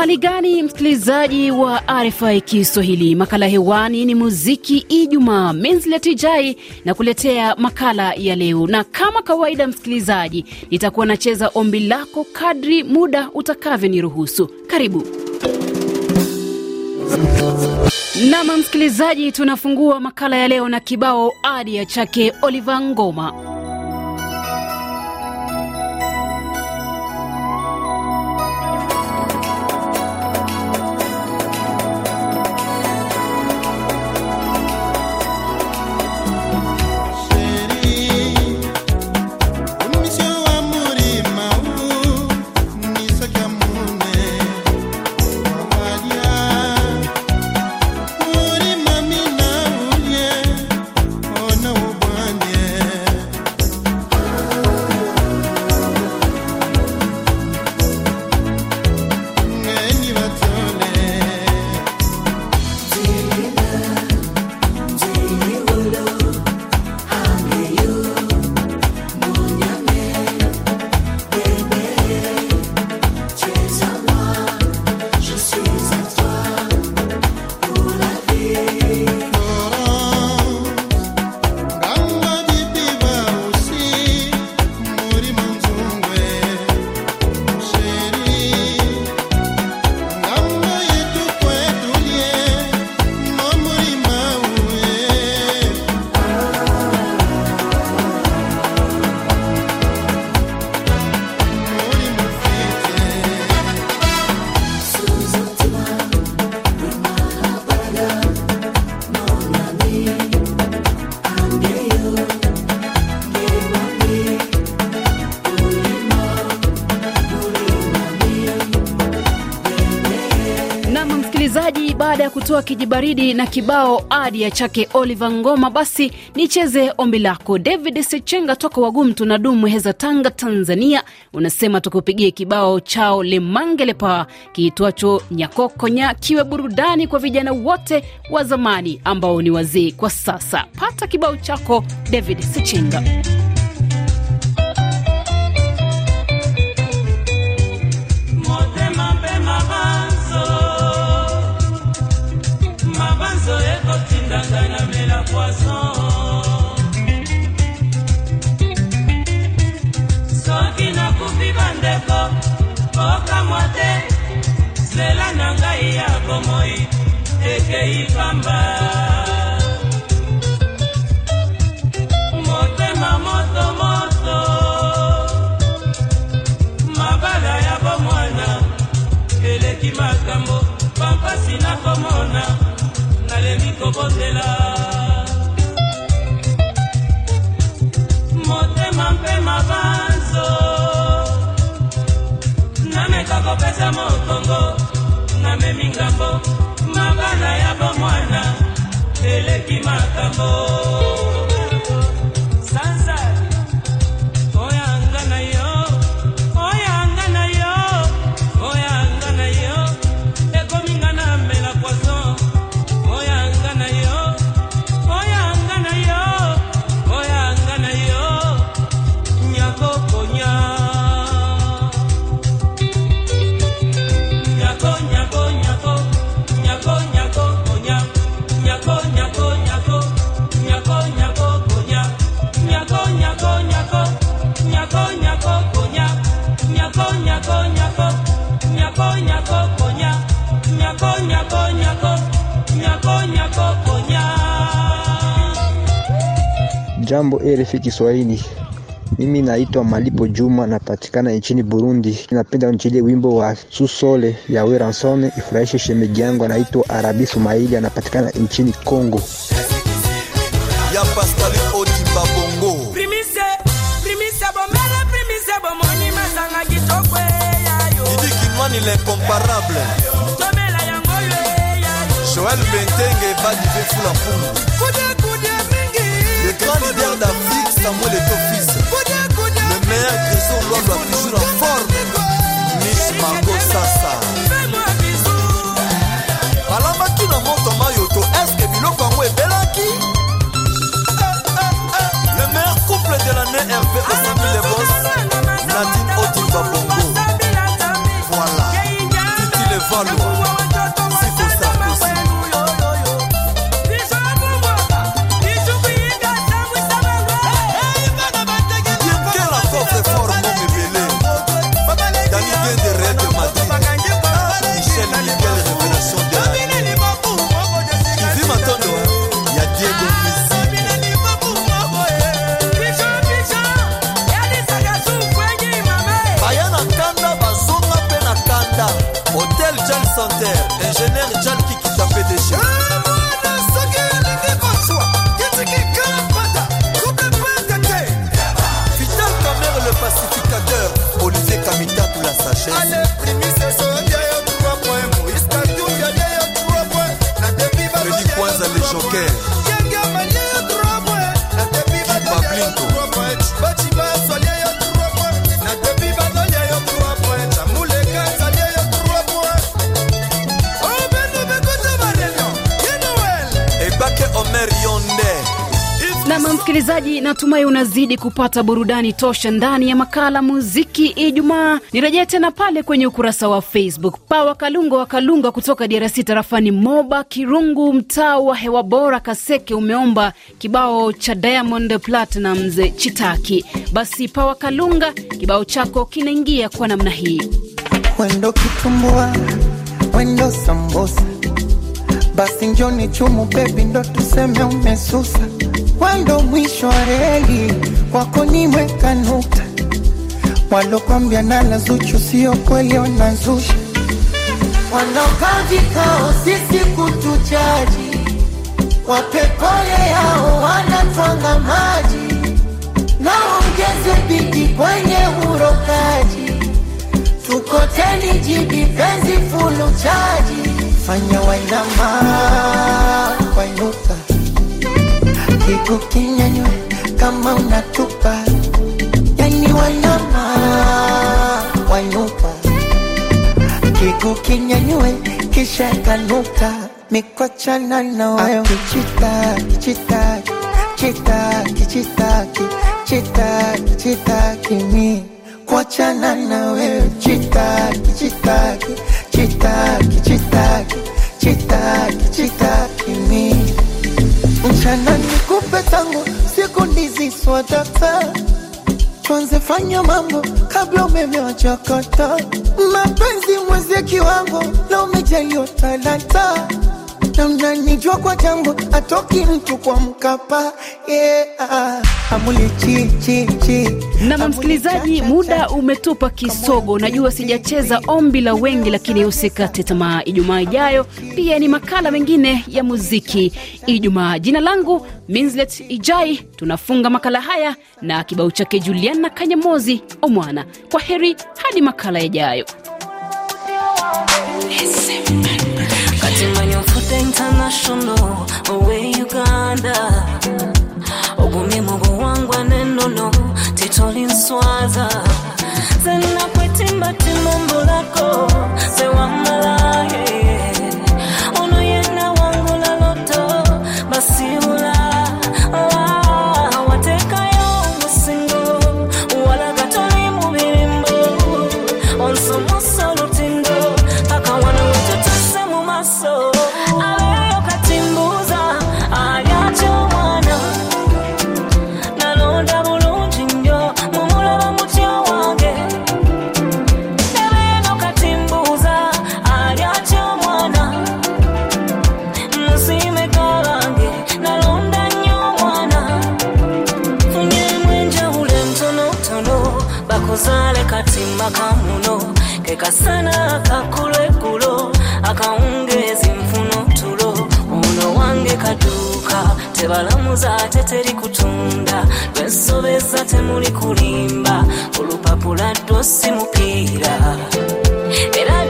Uhali gani msikilizaji wa RFI Kiswahili, makala hewani ni muziki Ijumaa. Menzletijai na kuletea makala ya leo, na kama kawaida, msikilizaji, nitakuwa nacheza ombi lako kadri muda utakavyoniruhusu. Karibu. Nama msikilizaji, tunafungua makala ya leo na kibao adia chake Oliver Ngoma. Kutoa kijibaridi na kibao adi ya chake Oliver Ngoma, basi nicheze ombi lako. David Sechenga toka Wagum tunadumu Heza, Tanga, Tanzania, unasema tukupigie kibao chao Lemangelepa kiitwacho Nyakokonya kiwe burudani kwa vijana wote wa zamani ambao ni wazee kwa sasa. Pata kibao chako David Sechenga. nzela na ngai ya bomoi ekei pamba. Jambo RFI Kiswahili. Mimi naitwa Malipo Juma, napatikana nchini Burundi. Napenda nichilie wimbo wa Susole ya Weransone ifurahishe shemeji yangu anaitwa Arabi Sumaili, anapatikana nchini Kongo. ya personne l'incomparable. Joel bentenge badive fula fungu la msikilizaji, natumai unazidi kupata burudani tosha ndani ya makala muziki Ijumaa. Nirejee tena pale kwenye ukurasa wa Facebook. Pawa Kalunga wa kutoka DRC tarafani Moba Kirungu, mtaa wa hewa bora Kaseke, umeomba kibao cha Diamond Platnumz Chitaki. Basi Pawa Kalunga, kibao chako kinaingia kwa namna hii. Wendo kitumbua, wendo sambosa, basi njoni chumu bebi, ndo tuseme umesusa. Wendo mwisho wa reli, kwako nimeweka nukta. Walokwambia nala Zuchu sio kweli, wanazusha. Wanaokaa sisi kutuchaji, wapepole yao wanatwanga maji, naongeze bidi kwenye urokaji. Tukoteni jibi penzi fulu chaji fanya wainama wainuka kiku kinyanywe kama unatupa. Yani wanyama wanyupa, kiku kinyanywe kisha kanuka. Mikochana na kichitaki chitaki chitaki chitaki chitaki chitaki mi kuachana na wewe chitaki chitaki chitaki chitaki chitaki chitaki mi mchana nikupe tangu siku ndizi swadata fanya mambo kabla umeme wachakata mapenzi mwezie kiwango na umejaliwa na mnanijua kwa jambo atoki mtu kwa mkapa yeah. amuli chi chi chi Nam msikilizaji, muda umetupa kisogo. Najua sijacheza ombi la wengi, lakini usikate tamaa. Ijumaa ijayo pia ni makala mengine ya muziki Ijumaa. Jina langu Minslet Ijai. Tunafunga makala haya na kibao chake Juliana Kanyamozi Omwana. Kwa heri hadi makala yajayo. international away uganda. Obumimu buwangwa n'ennono titolinswaza kasana akakulekulo akawungeezi nfuno tulo. Ono wange kaduuka tebalamuza ate teri kutunda. Lwensobeza temuli kulimba olupapula ddo si mupiira era